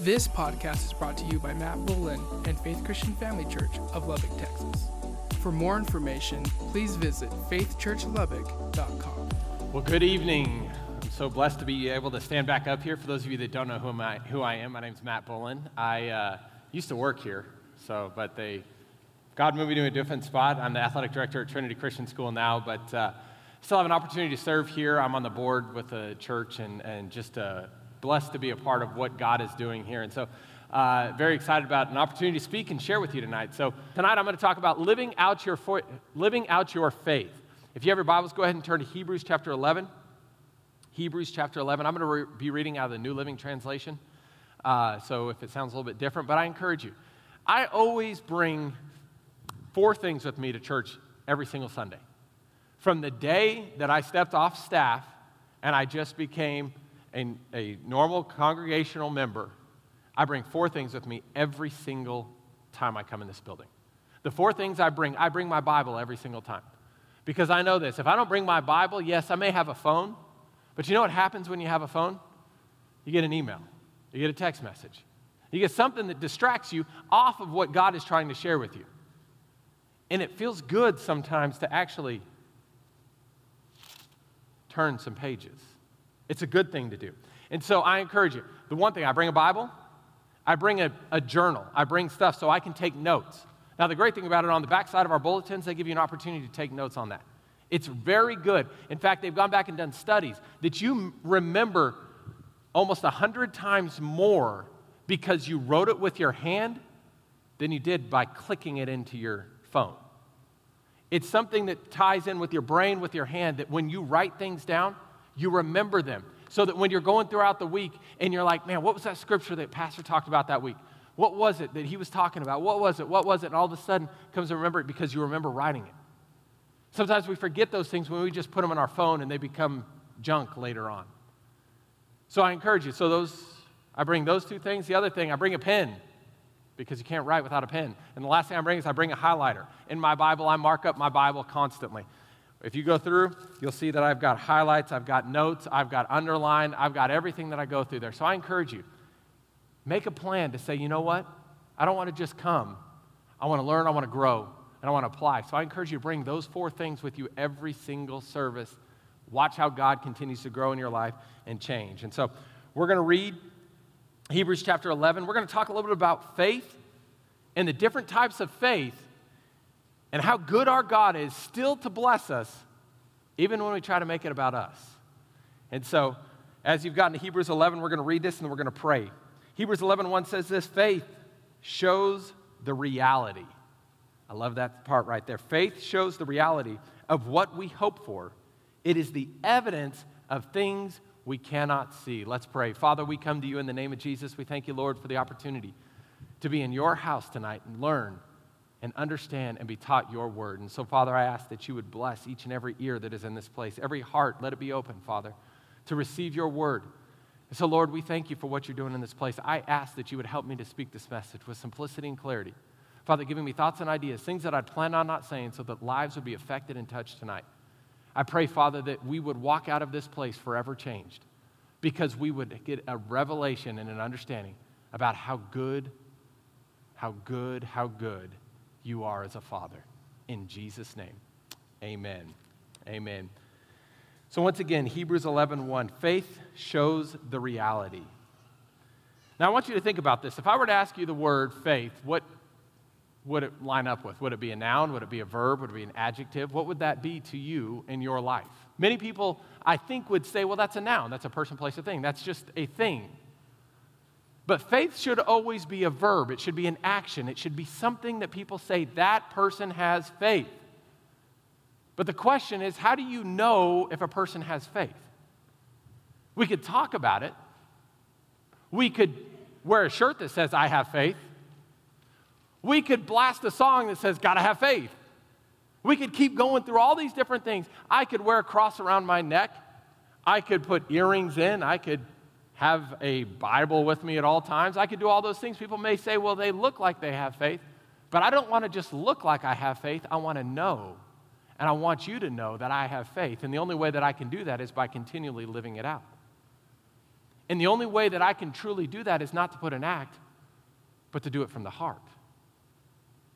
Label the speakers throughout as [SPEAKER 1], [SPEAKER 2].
[SPEAKER 1] This podcast is brought to you by Matt Bullen and Faith Christian Family Church of Lubbock, Texas. For more information, please visit faithchurchlubbock.com.
[SPEAKER 2] Well, good evening. I'm so blessed to be able to stand back up here. For those of you that don't know who, I, who I am, my name's Matt Bullen. I uh, used to work here, so but they God moved me to a different spot. I'm the athletic director at Trinity Christian School now, but uh, still have an opportunity to serve here. I'm on the board with the church and, and just uh, blessed to be a part of what God is doing here. And so, uh, very excited about an opportunity to speak and share with you tonight. So, tonight I'm going to talk about living out your, fo- living out your faith. If you have your Bibles, go ahead and turn to Hebrews chapter 11. Hebrews chapter 11. I'm going to re- be reading out of the New Living Translation. Uh, so, if it sounds a little bit different, but I encourage you. I always bring four things with me to church every single Sunday. From the day that I stepped off staff and I just became a, a normal congregational member, I bring four things with me every single time I come in this building. The four things I bring, I bring my Bible every single time. Because I know this if I don't bring my Bible, yes, I may have a phone, but you know what happens when you have a phone? You get an email, you get a text message, you get something that distracts you off of what God is trying to share with you. And it feels good sometimes to actually turn some pages. It's a good thing to do. And so I encourage you. The one thing, I bring a Bible, I bring a, a journal, I bring stuff so I can take notes. Now, the great thing about it, on the back side of our bulletins, they give you an opportunity to take notes on that. It's very good. In fact, they've gone back and done studies that you remember almost 100 times more because you wrote it with your hand than you did by clicking it into your phone. It's something that ties in with your brain, with your hand, that when you write things down, you remember them. So that when you're going throughout the week and you're like, man, what was that scripture that Pastor talked about that week? What was it that he was talking about? What was it? What was it? And all of a sudden comes to remember it because you remember writing it. Sometimes we forget those things when we just put them on our phone and they become junk later on. So I encourage you. So those, I bring those two things. The other thing, I bring a pen because you can't write without a pen. And the last thing I bring is I bring a highlighter. In my Bible, I mark up my Bible constantly. If you go through, you'll see that I've got highlights, I've got notes, I've got underlined, I've got everything that I go through there. So I encourage you, make a plan to say, you know what? I don't want to just come. I want to learn, I want to grow, and I want to apply. So I encourage you to bring those four things with you every single service. Watch how God continues to grow in your life and change. And so we're going to read Hebrews chapter 11. We're going to talk a little bit about faith and the different types of faith and how good our God is still to bless us, even when we try to make it about us. And so, as you've gotten to Hebrews 11, we're going to read this and we're going to pray. Hebrews 11 1 says this faith shows the reality. I love that part right there. Faith shows the reality of what we hope for, it is the evidence of things we cannot see. Let's pray. Father, we come to you in the name of Jesus. We thank you, Lord, for the opportunity to be in your house tonight and learn and understand and be taught your word. And so, Father, I ask that you would bless each and every ear that is in this place, every heart, let it be open, Father, to receive your word. And so, Lord, we thank you for what you're doing in this place. I ask that you would help me to speak this message with simplicity and clarity. Father, giving me thoughts and ideas, things that I'd planned on not saying, so that lives would be affected and touched tonight. I pray, Father, that we would walk out of this place forever changed because we would get a revelation and an understanding about how good, how good, how good you are as a father. In Jesus' name, amen. Amen. So once again, Hebrews 11, 1, faith shows the reality. Now I want you to think about this. If I were to ask you the word faith, what would it line up with? Would it be a noun? Would it be a verb? Would it be an adjective? What would that be to you in your life? Many people, I think, would say, well, that's a noun. That's a person, place, a thing. That's just a thing. But faith should always be a verb, it should be an action, it should be something that people say, that person has faith. But the question is, how do you know if a person has faith? We could talk about it. We could wear a shirt that says, I have faith. We could blast a song that says, Gotta have faith. We could keep going through all these different things. I could wear a cross around my neck. I could put earrings in. I could have a Bible with me at all times. I could do all those things. People may say, well, they look like they have faith. But I don't want to just look like I have faith. I want to know. And I want you to know that I have faith. And the only way that I can do that is by continually living it out. And the only way that I can truly do that is not to put an act, but to do it from the heart.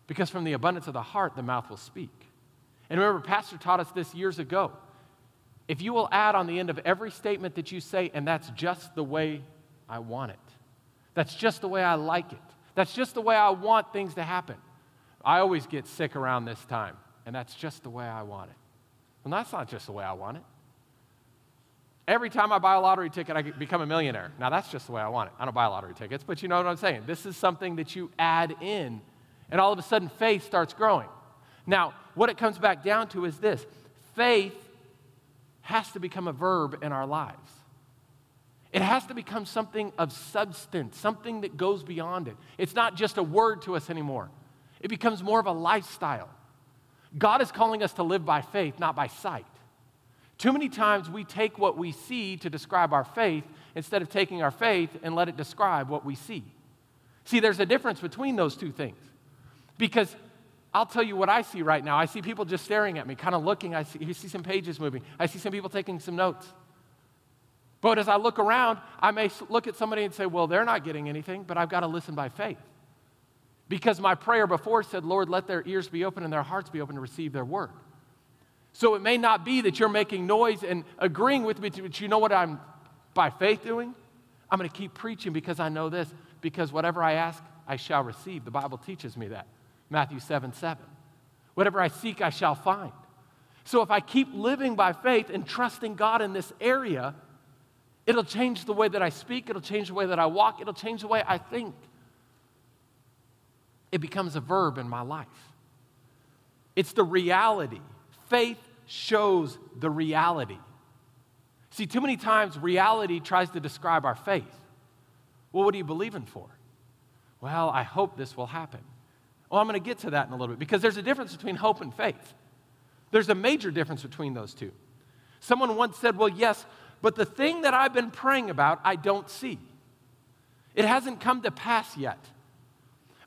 [SPEAKER 2] Because from the abundance of the heart, the mouth will speak. And remember, Pastor taught us this years ago. If you will add on the end of every statement that you say, and that's just the way I want it, that's just the way I like it, that's just the way I want things to happen. I always get sick around this time, and that's just the way I want it. Well, that's not just the way I want it. Every time I buy a lottery ticket, I become a millionaire. Now, that's just the way I want it. I don't buy lottery tickets, but you know what I'm saying. This is something that you add in, and all of a sudden, faith starts growing. Now, what it comes back down to is this faith has to become a verb in our lives. It has to become something of substance, something that goes beyond it. It's not just a word to us anymore, it becomes more of a lifestyle. God is calling us to live by faith, not by sight. Too many times we take what we see to describe our faith instead of taking our faith and let it describe what we see. See, there's a difference between those two things. Because I'll tell you what I see right now. I see people just staring at me, kind of looking. I see, you see some pages moving. I see some people taking some notes. But as I look around, I may look at somebody and say, well, they're not getting anything, but I've got to listen by faith. Because my prayer before said, Lord, let their ears be open and their hearts be open to receive their word. So it may not be that you're making noise and agreeing with me, but you know what I'm by faith doing? I'm going to keep preaching because I know this, because whatever I ask, I shall receive. The Bible teaches me that. Matthew 7 7. Whatever I seek, I shall find. So if I keep living by faith and trusting God in this area, it'll change the way that I speak, it'll change the way that I walk, it'll change the way I think. It becomes a verb in my life. It's the reality faith shows the reality. See, too many times reality tries to describe our faith. Well, what are you believing for? Well, I hope this will happen. Well, I'm going to get to that in a little bit because there's a difference between hope and faith. There's a major difference between those two. Someone once said, Well, yes, but the thing that I've been praying about, I don't see. It hasn't come to pass yet.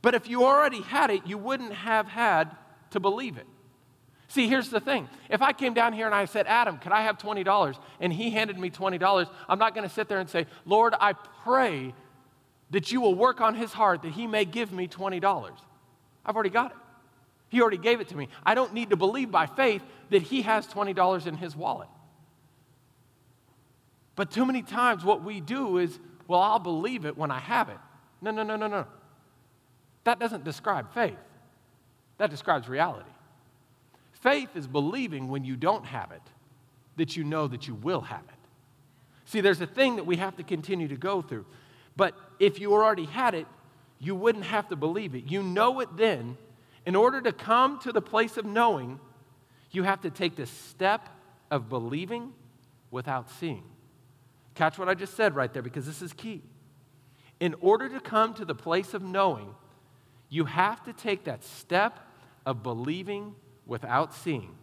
[SPEAKER 2] But if you already had it, you wouldn't have had to believe it. See, here's the thing. If I came down here and I said, Adam, could I have $20? And he handed me $20, I'm not going to sit there and say, Lord, I pray that you will work on his heart that he may give me $20. I've already got it. He already gave it to me. I don't need to believe by faith that he has $20 in his wallet. But too many times what we do is, well, I'll believe it when I have it. No, no, no, no, no. That doesn't describe faith, that describes reality. Faith is believing when you don't have it that you know that you will have it. See, there's a thing that we have to continue to go through. But if you already had it, you wouldn't have to believe it. You know it then. In order to come to the place of knowing, you have to take the step of believing without seeing. Catch what I just said right there because this is key. In order to come to the place of knowing, you have to take that step of believing without seeing,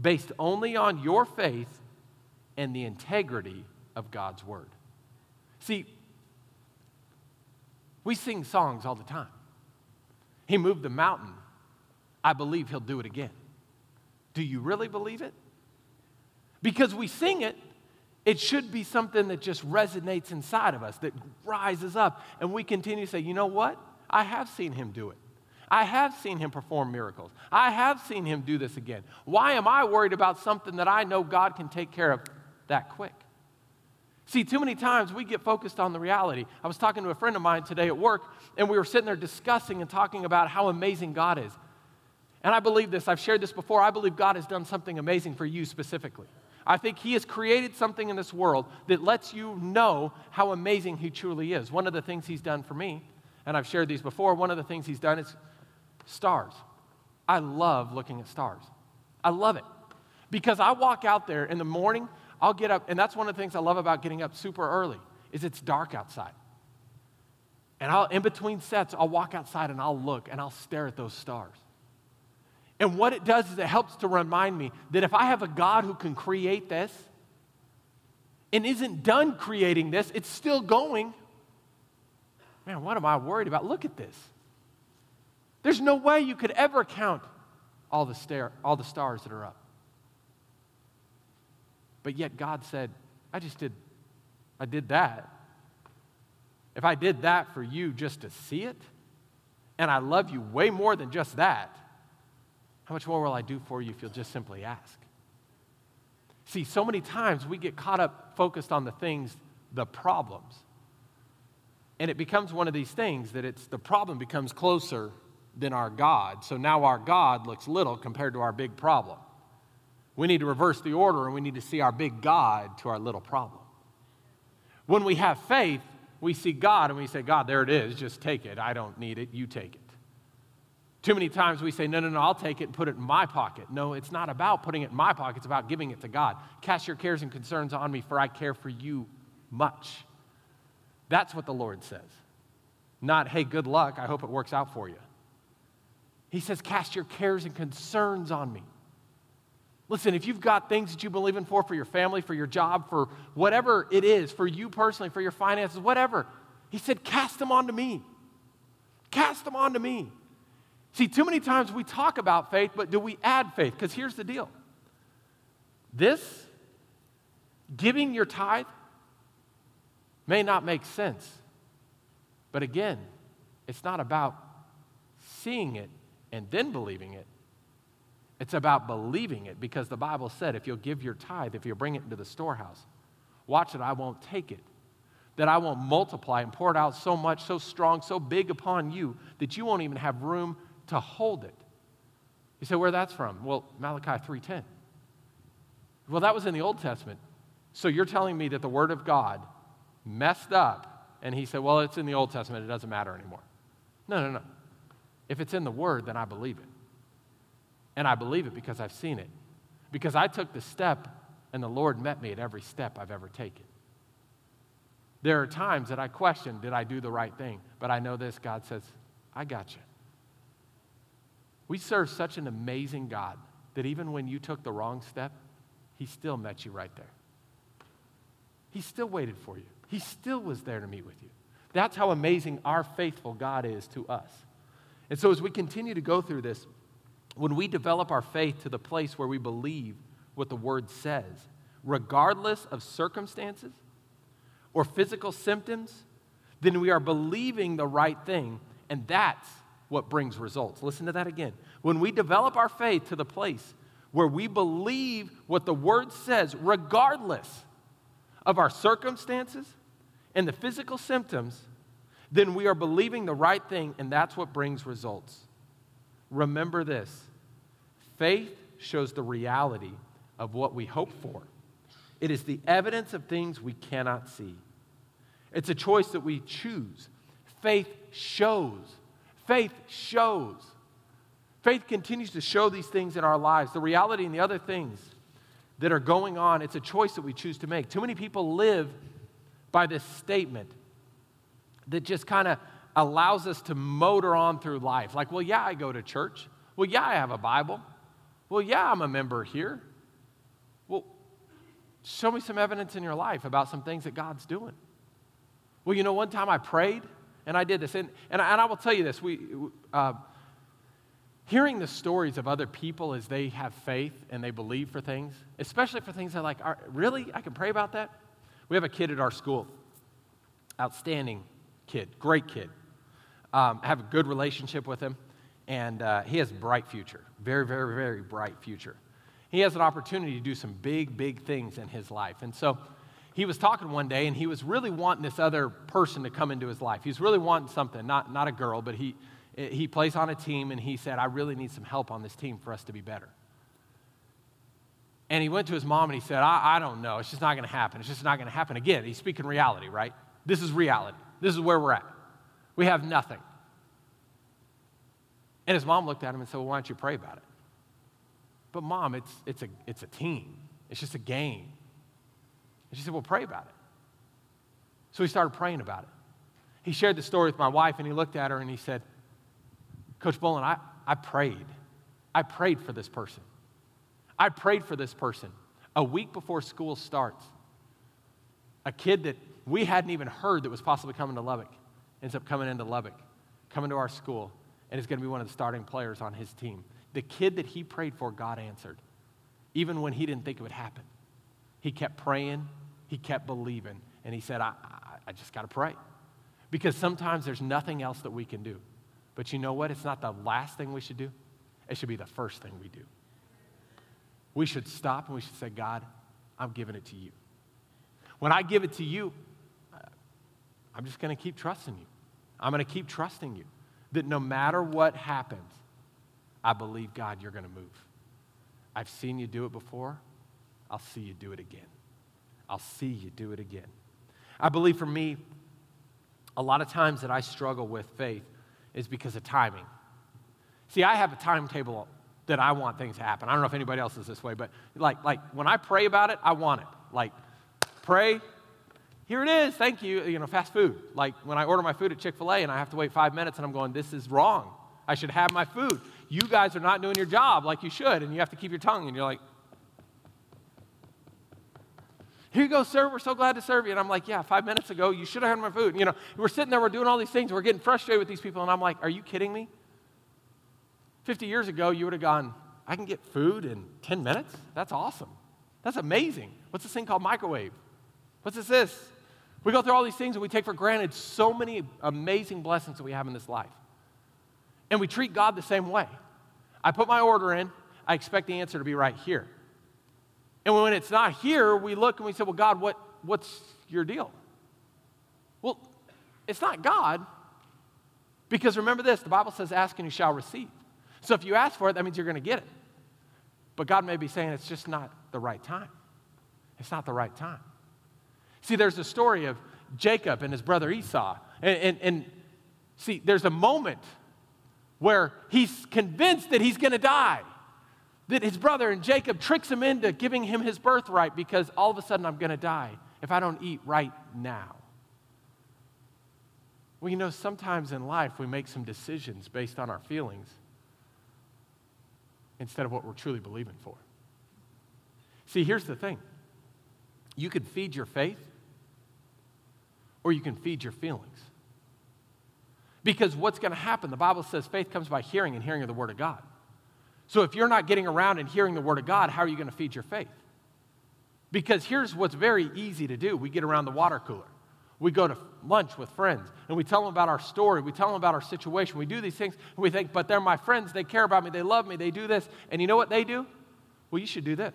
[SPEAKER 2] based only on your faith and the integrity of God's word. See, we sing songs all the time. He moved the mountain. I believe he'll do it again. Do you really believe it? Because we sing it, it should be something that just resonates inside of us, that rises up, and we continue to say, you know what? I have seen him do it. I have seen him perform miracles. I have seen him do this again. Why am I worried about something that I know God can take care of that quick? See, too many times we get focused on the reality. I was talking to a friend of mine today at work, and we were sitting there discussing and talking about how amazing God is. And I believe this, I've shared this before. I believe God has done something amazing for you specifically. I think He has created something in this world that lets you know how amazing He truly is. One of the things He's done for me, and I've shared these before, one of the things He's done is stars. I love looking at stars. I love it. Because I walk out there in the morning, I'll get up, and that's one of the things I love about getting up super early, is it's dark outside. And I'll, in between sets, I'll walk outside and I'll look and I'll stare at those stars. And what it does is it helps to remind me that if I have a God who can create this and isn't done creating this, it's still going. Man, what am I worried about? Look at this. There's no way you could ever count all the, all the stars that are up. But yet God said, I just did, I did that. if I did that for you just to see it, and I love you way more than just that, how much more will I do for you if you'll just simply ask? See, so many times we get caught up focused on the things, the problems. And it becomes one of these things that it's the problem becomes closer than our God. So now our God looks little compared to our big problem. We need to reverse the order and we need to see our big God to our little problem. When we have faith, we see God and we say, God, there it is, just take it. I don't need it, you take it. Too many times we say, no, no, no, I'll take it and put it in my pocket. No, it's not about putting it in my pocket, it's about giving it to God. Cast your cares and concerns on me, for I care for you much. That's what the Lord says. Not, hey, good luck, I hope it works out for you. He says, cast your cares and concerns on me. Listen, if you've got things that you believe in for, for your family, for your job, for whatever it is, for you personally, for your finances, whatever, he said, cast them onto me. Cast them onto me. See, too many times we talk about faith, but do we add faith? Because here's the deal this, giving your tithe, may not make sense. But again, it's not about seeing it and then believing it. It's about believing it because the Bible said if you'll give your tithe, if you'll bring it into the storehouse, watch it, I won't take it. That I won't multiply and pour it out so much, so strong, so big upon you that you won't even have room to hold it. You say, where that's from? Well, Malachi 3.10. Well, that was in the Old Testament. So you're telling me that the Word of God messed up, and he said, well, it's in the Old Testament, it doesn't matter anymore. No, no, no. If it's in the Word, then I believe it. And I believe it because I've seen it. Because I took the step, and the Lord met me at every step I've ever taken. There are times that I question, did I do the right thing? But I know this God says, I got you. We serve such an amazing God that even when you took the wrong step, He still met you right there. He still waited for you, He still was there to meet with you. That's how amazing our faithful God is to us. And so, as we continue to go through this, when we develop our faith to the place where we believe what the Word says, regardless of circumstances or physical symptoms, then we are believing the right thing, and that's what brings results. Listen to that again. When we develop our faith to the place where we believe what the Word says, regardless of our circumstances and the physical symptoms, then we are believing the right thing, and that's what brings results. Remember this faith shows the reality of what we hope for, it is the evidence of things we cannot see. It's a choice that we choose. Faith shows Faith shows. Faith continues to show these things in our lives, the reality and the other things that are going on. It's a choice that we choose to make. Too many people live by this statement that just kind of allows us to motor on through life. Like, well, yeah, I go to church. Well, yeah, I have a Bible. Well, yeah, I'm a member here. Well, show me some evidence in your life about some things that God's doing. Well, you know, one time I prayed and I did this. And, and, I, and I will tell you this we, uh, hearing the stories of other people as they have faith and they believe for things, especially for things that like, are, really? I can pray about that? We have a kid at our school, outstanding kid, great kid. Um, I have a good relationship with him, and uh, he has a bright future, very, very, very bright future. He has an opportunity to do some big, big things in his life. And so he was talking one day and he was really wanting this other person to come into his life. He was really wanting something, not, not a girl, but he, he plays on a team and he said, I really need some help on this team for us to be better. And he went to his mom and he said, I, I don't know. It's just not going to happen. It's just not going to happen. Again, he's speaking reality, right? This is reality. This is where we're at. We have nothing. And his mom looked at him and said, Well, why don't you pray about it? But, mom, it's, it's, a, it's a team, it's just a game. And she said, Well, pray about it. So he started praying about it. He shared the story with my wife, and he looked at her and he said, Coach Bullen, I, I prayed. I prayed for this person. I prayed for this person a week before school starts. A kid that we hadn't even heard that was possibly coming to Lubbock ends up coming into Lubbock, coming to our school, and is going to be one of the starting players on his team. The kid that he prayed for, God answered, even when he didn't think it would happen. He kept praying, he kept believing, and he said, I, I, I just got to pray. because sometimes there's nothing else that we can do. But you know what? It's not the last thing we should do, it should be the first thing we do. We should stop and we should say, God, I'm giving it to you. When I give it to you, I'm just going to keep trusting you. I'm going to keep trusting you that no matter what happens, I believe, God, you're going to move. I've seen you do it before. I'll see you do it again. I'll see you do it again. I believe for me, a lot of times that I struggle with faith is because of timing. See, I have a timetable that I want things to happen. I don't know if anybody else is this way, but like, like when I pray about it, I want it. Like, pray, here it is, thank you, you know, fast food. Like when I order my food at Chick fil A and I have to wait five minutes and I'm going, this is wrong. I should have my food. You guys are not doing your job like you should, and you have to keep your tongue, and you're like, here you go, sir. We're so glad to serve you. And I'm like, yeah, five minutes ago, you should have had my food. And, you know, we're sitting there, we're doing all these things, we're getting frustrated with these people. And I'm like, are you kidding me? 50 years ago, you would have gone, I can get food in 10 minutes? That's awesome. That's amazing. What's this thing called microwave? What's this? this? We go through all these things and we take for granted so many amazing blessings that we have in this life. And we treat God the same way. I put my order in, I expect the answer to be right here. And when it's not here, we look and we say, Well, God, what, what's your deal? Well, it's not God. Because remember this the Bible says, Ask and you shall receive. So if you ask for it, that means you're going to get it. But God may be saying it's just not the right time. It's not the right time. See, there's a story of Jacob and his brother Esau. And, and, and see, there's a moment where he's convinced that he's going to die that his brother and Jacob tricks him into giving him his birthright because all of a sudden I'm going to die if I don't eat right now. Well, you know, sometimes in life we make some decisions based on our feelings instead of what we're truly believing for. See, here's the thing you can feed your faith or you can feed your feelings. Because what's going to happen? The Bible says faith comes by hearing and hearing of the Word of God. So if you're not getting around and hearing the Word of God, how are you going to feed your faith? Because here's what's very easy to do we get around the water cooler. We go to lunch with friends and we tell them about our story. We tell them about our situation. We do these things and we think, but they're my friends. They care about me. They love me. They do this. And you know what they do? Well, you should do this.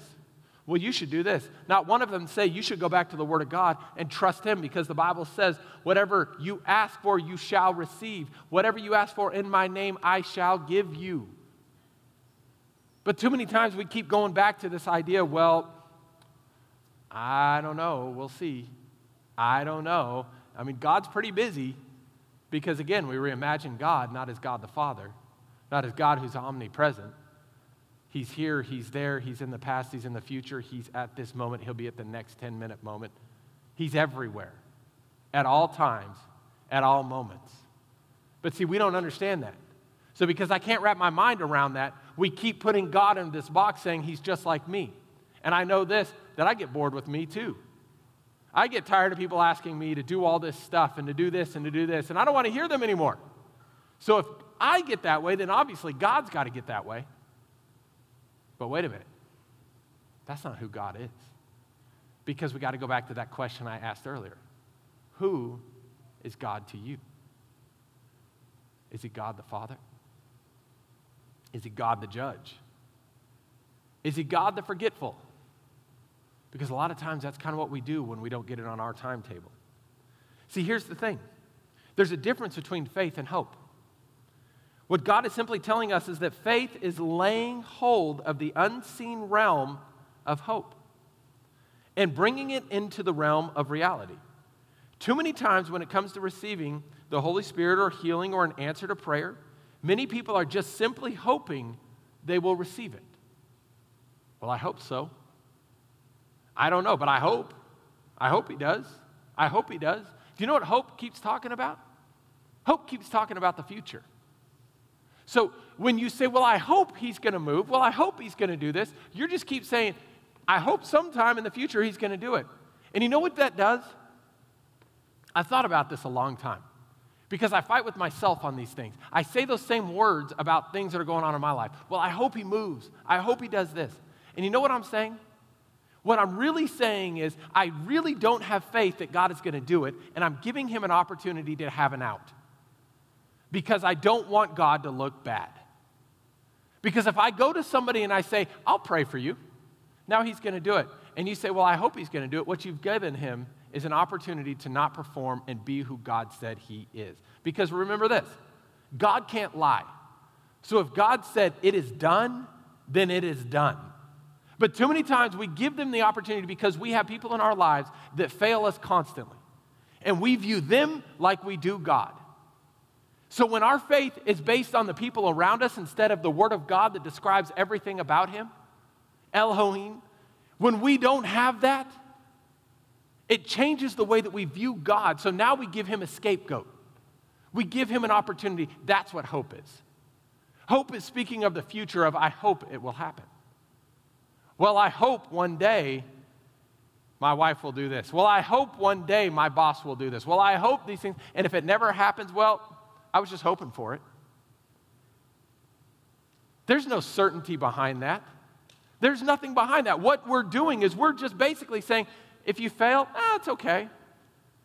[SPEAKER 2] Well, you should do this. Not one of them say you should go back to the Word of God and trust Him because the Bible says, whatever you ask for, you shall receive. Whatever you ask for in my name, I shall give you. But too many times we keep going back to this idea well, I don't know, we'll see. I don't know. I mean, God's pretty busy because, again, we reimagine God not as God the Father, not as God who's omnipresent. He's here, He's there, He's in the past, He's in the future, He's at this moment, He'll be at the next 10 minute moment. He's everywhere, at all times, at all moments. But see, we don't understand that. So, because I can't wrap my mind around that, we keep putting God in this box saying he's just like me. And I know this that I get bored with me too. I get tired of people asking me to do all this stuff and to do this and to do this, and I don't want to hear them anymore. So, if I get that way, then obviously God's got to get that way. But wait a minute. That's not who God is. Because we got to go back to that question I asked earlier Who is God to you? Is he God the Father? Is he God the judge? Is he God the forgetful? Because a lot of times that's kind of what we do when we don't get it on our timetable. See, here's the thing there's a difference between faith and hope. What God is simply telling us is that faith is laying hold of the unseen realm of hope and bringing it into the realm of reality. Too many times when it comes to receiving the Holy Spirit or healing or an answer to prayer, Many people are just simply hoping they will receive it. Well, I hope so. I don't know, but I hope. I hope he does. I hope he does. Do you know what hope keeps talking about? Hope keeps talking about the future. So when you say, Well, I hope he's going to move, well, I hope he's going to do this, you just keep saying, I hope sometime in the future he's going to do it. And you know what that does? I've thought about this a long time because I fight with myself on these things. I say those same words about things that are going on in my life. Well, I hope he moves. I hope he does this. And you know what I'm saying? What I'm really saying is, I really don't have faith that God is going to do it, and I'm giving him an opportunity to have an out. Because I don't want God to look bad. Because if I go to somebody and I say, I'll pray for you, now he's going to do it. And you say, Well, I hope he's going to do it. What you've given him is an opportunity to not perform and be who God said he is. Because remember this God can't lie. So if God said it is done, then it is done. But too many times we give them the opportunity because we have people in our lives that fail us constantly. And we view them like we do God. So when our faith is based on the people around us instead of the Word of God that describes everything about Him, Elohim, when we don't have that, it changes the way that we view God. So now we give Him a scapegoat. We give Him an opportunity. That's what hope is. Hope is speaking of the future of, I hope it will happen. Well, I hope one day my wife will do this. Well, I hope one day my boss will do this. Well, I hope these things. And if it never happens, well, I was just hoping for it. There's no certainty behind that. There's nothing behind that. What we're doing is we're just basically saying, if you fail, ah, it's okay.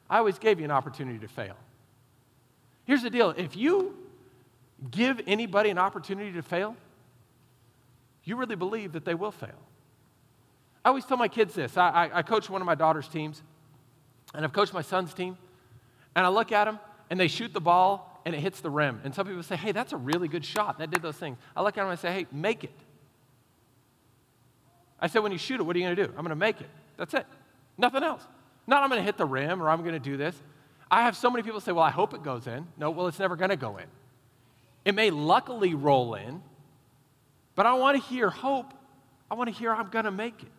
[SPEAKER 2] I always gave you an opportunity to fail. Here's the deal if you give anybody an opportunity to fail, you really believe that they will fail. I always tell my kids this. I, I, I coach one of my daughter's teams, and I've coached my son's team, and I look at them, and they shoot the ball, and it hits the rim. And some people say, hey, that's a really good shot. That did those things. I look at them and I say, hey, make it. I said, when you shoot it, what are you going to do? I'm going to make it. That's it. Nothing else. Not I'm going to hit the rim or I'm going to do this. I have so many people say, well, I hope it goes in. No, well, it's never going to go in. It may luckily roll in, but I want to hear hope. I want to hear I'm going to make it.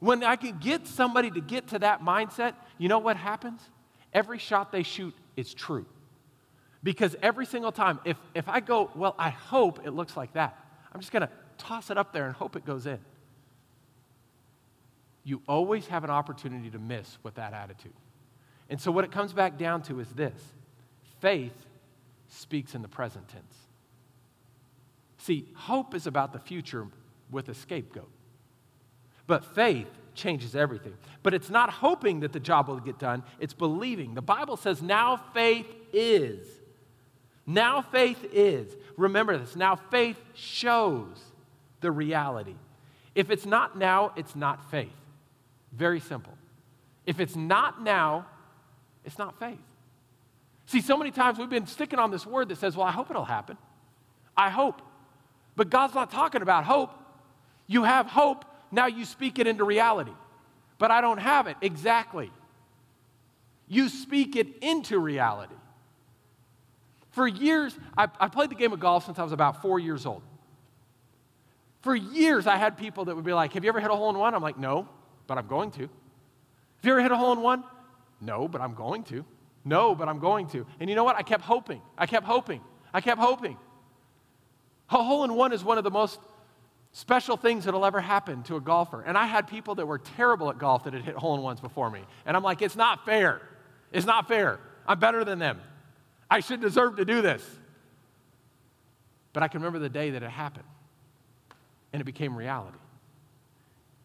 [SPEAKER 2] When I can get somebody to get to that mindset, you know what happens? Every shot they shoot is true. Because every single time, if, if I go, well, I hope it looks like that, I'm just going to toss it up there and hope it goes in. You always have an opportunity to miss with that attitude. And so, what it comes back down to is this faith speaks in the present tense. See, hope is about the future with a scapegoat. But faith changes everything. But it's not hoping that the job will get done, it's believing. The Bible says now faith is. Now faith is. Remember this. Now faith shows the reality. If it's not now, it's not faith. Very simple. If it's not now, it's not faith. See, so many times we've been sticking on this word that says, well, I hope it'll happen. I hope. But God's not talking about hope. You have hope now you speak it into reality. But I don't have it. Exactly. You speak it into reality. For years, I, I played the game of golf since I was about four years old. For years, I had people that would be like, Have you ever hit a hole in one? I'm like, No, but I'm going to. Have you ever hit a hole in one? No, but I'm going to. No, but I'm going to. And you know what? I kept hoping. I kept hoping. I kept hoping. A hole in one is one of the most special things that'll ever happen to a golfer. And I had people that were terrible at golf that had hit hole in ones before me. And I'm like, it's not fair. It's not fair. I'm better than them. I should deserve to do this. But I can remember the day that it happened, and it became reality.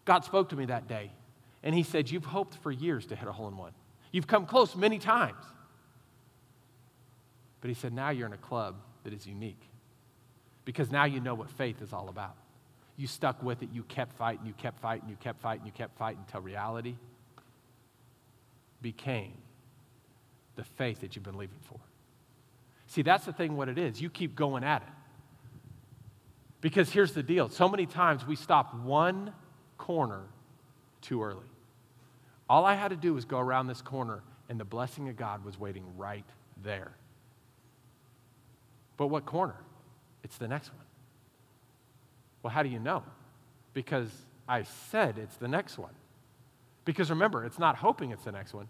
[SPEAKER 2] God spoke to me that day, and He said, You've hoped for years to hit a hole in one. You've come close many times. But He said, Now you're in a club that is unique because now you know what faith is all about you stuck with it, you kept fighting, you kept fighting, you kept fighting, you kept fighting until reality became the faith that you've been living for. See, that's the thing, what it is. You keep going at it. Because here's the deal so many times we stop one corner too early. All I had to do was go around this corner, and the blessing of God was waiting right there. But what corner? It's the next one. Well, how do you know? Because I said it's the next one. Because remember, it's not hoping it's the next one.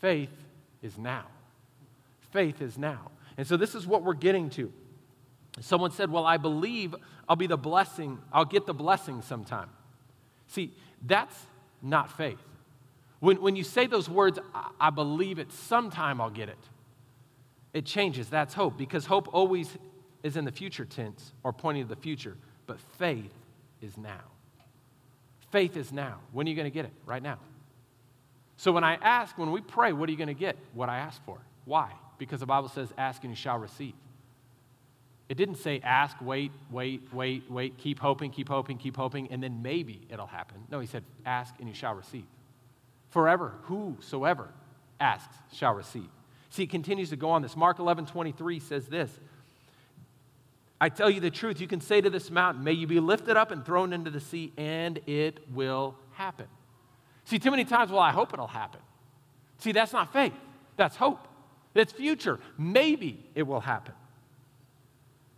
[SPEAKER 2] Faith is now. Faith is now. And so this is what we're getting to. Someone said, Well, I believe I'll be the blessing, I'll get the blessing sometime. See, that's not faith. When, when you say those words, I, I believe it, sometime I'll get it, it changes. That's hope because hope always is in the future tense or pointing to the future, but faith is now. Faith is now. When are you going to get it? Right now. So when I ask, when we pray, what are you going to get? What I ask for. Why? Because the Bible says, ask and you shall receive. It didn't say ask, wait, wait, wait, wait, keep hoping, keep hoping, keep hoping, and then maybe it'll happen. No, he said, ask and you shall receive. Forever, whosoever asks shall receive. See, it continues to go on this. Mark 11, 23 says this I tell you the truth, you can say to this mountain, May you be lifted up and thrown into the sea, and it will happen. See, too many times, well, I hope it'll happen. See, that's not faith, that's hope. That's future. Maybe it will happen.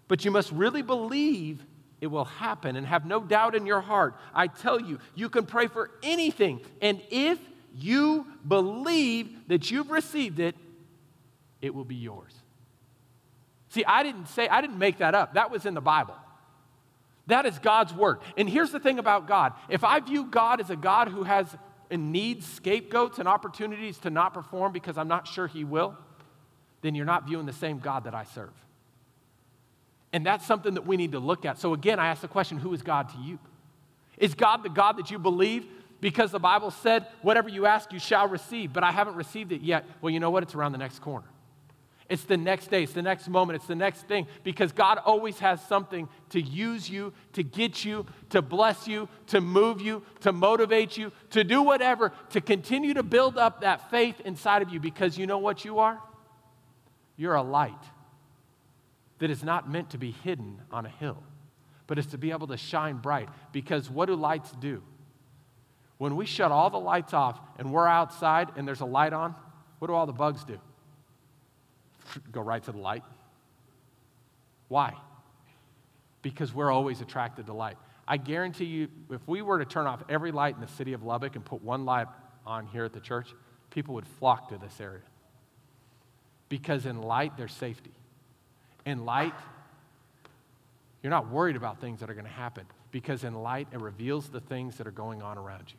[SPEAKER 2] But you must really believe it will happen and have no doubt in your heart. I tell you, you can pray for anything. And if you believe that you've received it, it will be yours. See, I didn't say, I didn't make that up. That was in the Bible. That is God's word. And here's the thing about God if I view God as a God who has and needs scapegoats and opportunities to not perform because I'm not sure he will, then you're not viewing the same God that I serve. And that's something that we need to look at. So again, I ask the question who is God to you? Is God the God that you believe because the Bible said, whatever you ask, you shall receive, but I haven't received it yet? Well, you know what? It's around the next corner. It's the next day, it's the next moment, it's the next thing because God always has something to use you, to get you, to bless you, to move you, to motivate you, to do whatever, to continue to build up that faith inside of you because you know what you are? You're a light that is not meant to be hidden on a hill, but is to be able to shine bright. Because what do lights do? When we shut all the lights off and we're outside and there's a light on, what do all the bugs do? Go right to the light. Why? Because we're always attracted to light. I guarantee you, if we were to turn off every light in the city of Lubbock and put one light on here at the church, people would flock to this area. Because in light, there's safety. In light, you're not worried about things that are going to happen because in light, it reveals the things that are going on around you.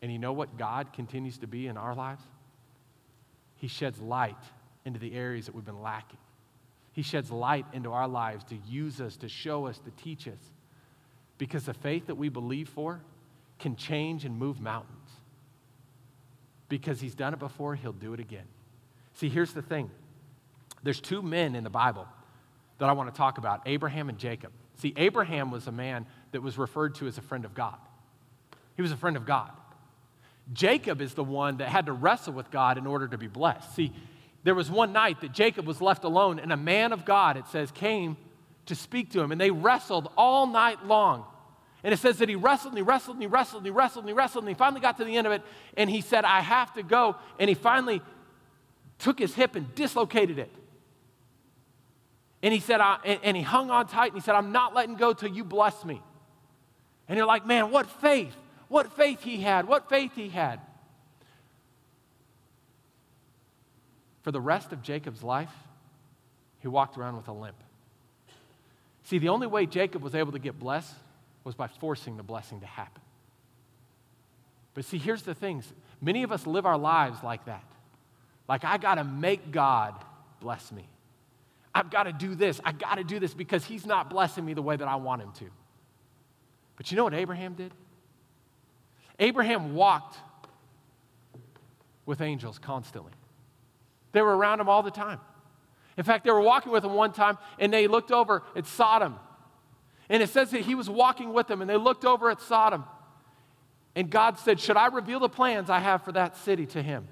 [SPEAKER 2] And you know what God continues to be in our lives? He sheds light into the areas that we've been lacking. He sheds light into our lives to use us, to show us, to teach us. Because the faith that we believe for can change and move mountains. Because He's done it before, He'll do it again. See, here's the thing there's two men in the Bible that I want to talk about Abraham and Jacob. See, Abraham was a man that was referred to as a friend of God. He was a friend of God. Jacob is the one that had to wrestle with God in order to be blessed. See, there was one night that Jacob was left alone, and a man of God, it says, came to speak to him, and they wrestled all night long. And it says that he wrestled and he wrestled and he wrestled and he wrestled and he wrestled and he finally got to the end of it and he said, I have to go. And he finally took his hip and dislocated it. And he said, I, and, and he hung on tight and he said, I'm not letting go till you bless me. And you're like, man, what faith, what faith he had, what faith he had. For the rest of Jacob's life, he walked around with a limp. See, the only way Jacob was able to get blessed was by forcing the blessing to happen. But see, here's the things many of us live our lives like that. Like, I got to make God bless me. I've got to do this. I've got to do this because he's not blessing me the way that I want him to. But you know what Abraham did? Abraham walked with angels constantly. They were around him all the time. In fact, they were walking with him one time and they looked over at Sodom. And it says that he was walking with them and they looked over at Sodom. And God said, Should I reveal the plans I have for that city to him?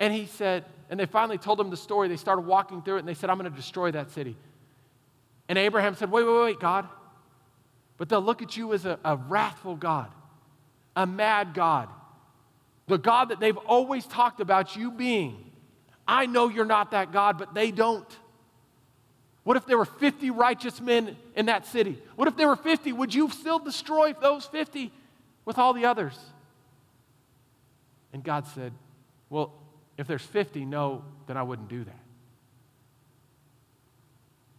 [SPEAKER 2] And he said, and they finally told him the story. They started walking through it and they said, I'm going to destroy that city. And Abraham said, Wait, wait, wait, God. But they'll look at you as a, a wrathful God, a mad God, the God that they've always talked about you being. I know you're not that God, but they don't. What if there were 50 righteous men in that city? What if there were 50? Would you still destroy those 50 with all the others? And God said, Well, if there's 50, no, then I wouldn't do that.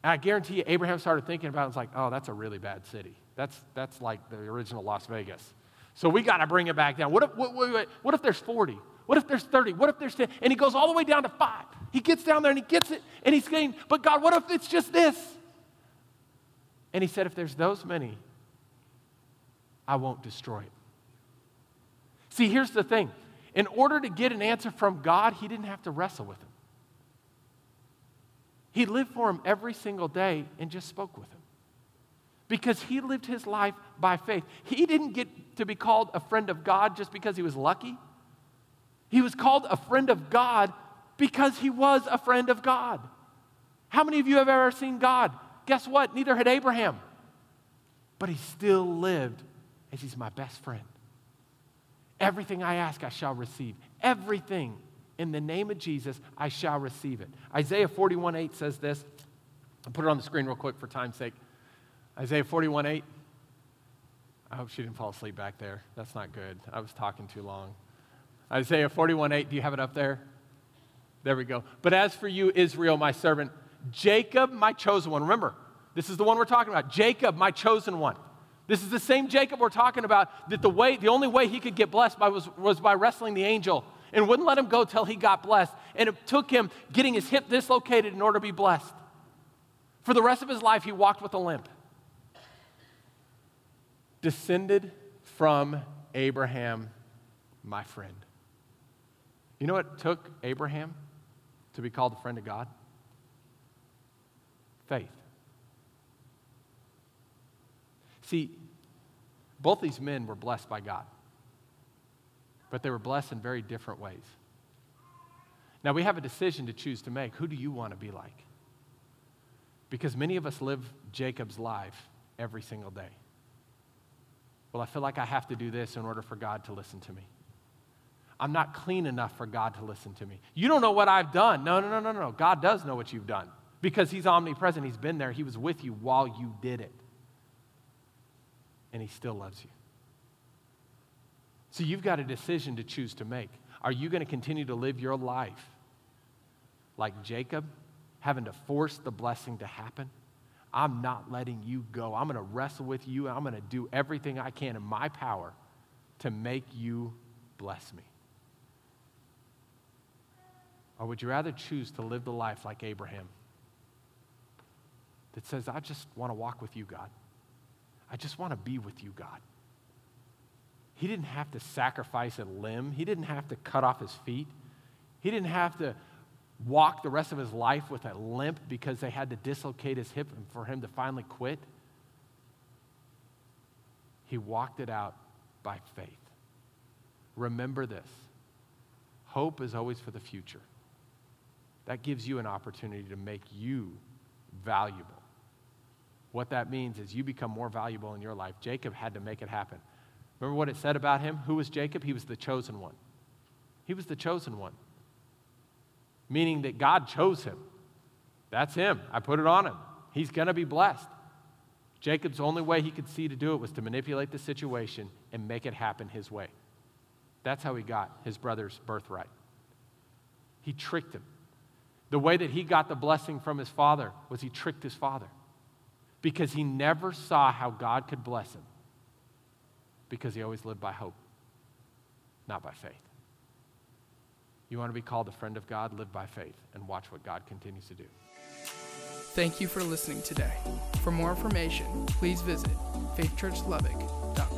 [SPEAKER 2] And I guarantee you, Abraham started thinking about it and was like, oh, that's a really bad city. That's, that's like the original Las Vegas. So we got to bring it back down. What if, what, what, what if there's 40? What if there's 30? What if there's 10? And he goes all the way down to five. He gets down there and he gets it and he's saying, but God, what if it's just this? And he said, if there's those many, I won't destroy it. See, here's the thing in order to get an answer from God, he didn't have to wrestle with him. He lived for him every single day and just spoke with him. Because he lived his life by faith. He didn't get to be called a friend of God just because he was lucky. He was called a friend of God because he was a friend of God. How many of you have ever seen God? Guess what? Neither had Abraham. But he still lived as he's my best friend. Everything I ask, I shall receive. Everything in the name of Jesus, I shall receive it. Isaiah 41 8 says this. I'll put it on the screen real quick for time's sake. Isaiah 41 8. I hope she didn't fall asleep back there. That's not good. I was talking too long. Isaiah 41 8. Do you have it up there? There we go. But as for you, Israel, my servant, Jacob, my chosen one. Remember, this is the one we're talking about. Jacob, my chosen one. This is the same Jacob we're talking about that the way, the only way he could get blessed by was, was by wrestling the angel and wouldn't let him go till he got blessed. And it took him getting his hip dislocated in order to be blessed. For the rest of his life, he walked with a limp. Descended from Abraham, my friend. You know what took Abraham to be called a friend of God? Faith. See, both these men were blessed by God, but they were blessed in very different ways. Now, we have a decision to choose to make. Who do you want to be like? Because many of us live Jacob's life every single day. Well, I feel like I have to do this in order for God to listen to me. I'm not clean enough for God to listen to me. You don't know what I've done. No, no, no, no, no. God does know what you've done because He's omnipresent. He's been there, He was with you while you did it and He still loves you. So you've got a decision to choose to make. Are you going to continue to live your life like Jacob, having to force the blessing to happen? I'm not letting you go. I'm going to wrestle with you. I'm going to do everything I can in my power to make you bless me. Or would you rather choose to live the life like Abraham that says, I just want to walk with you, God? I just want to be with you, God. He didn't have to sacrifice a limb, he didn't have to cut off his feet, he didn't have to walk the rest of his life with a limp because they had to dislocate his hip for him to finally quit. He walked it out by faith. Remember this hope is always for the future. That gives you an opportunity to make you valuable. What that means is you become more valuable in your life. Jacob had to make it happen. Remember what it said about him? Who was Jacob? He was the chosen one. He was the chosen one, meaning that God chose him. That's him. I put it on him. He's going to be blessed. Jacob's only way he could see to do it was to manipulate the situation and make it happen his way. That's how he got his brother's birthright. He tricked him. The way that he got the blessing from his father was he tricked his father because he never saw how God could bless him because he always lived by hope, not by faith. You want to be called a friend of God? Live by faith and watch what God continues to do.
[SPEAKER 1] Thank you for listening today. For more information, please visit faithchurchlubbock.com.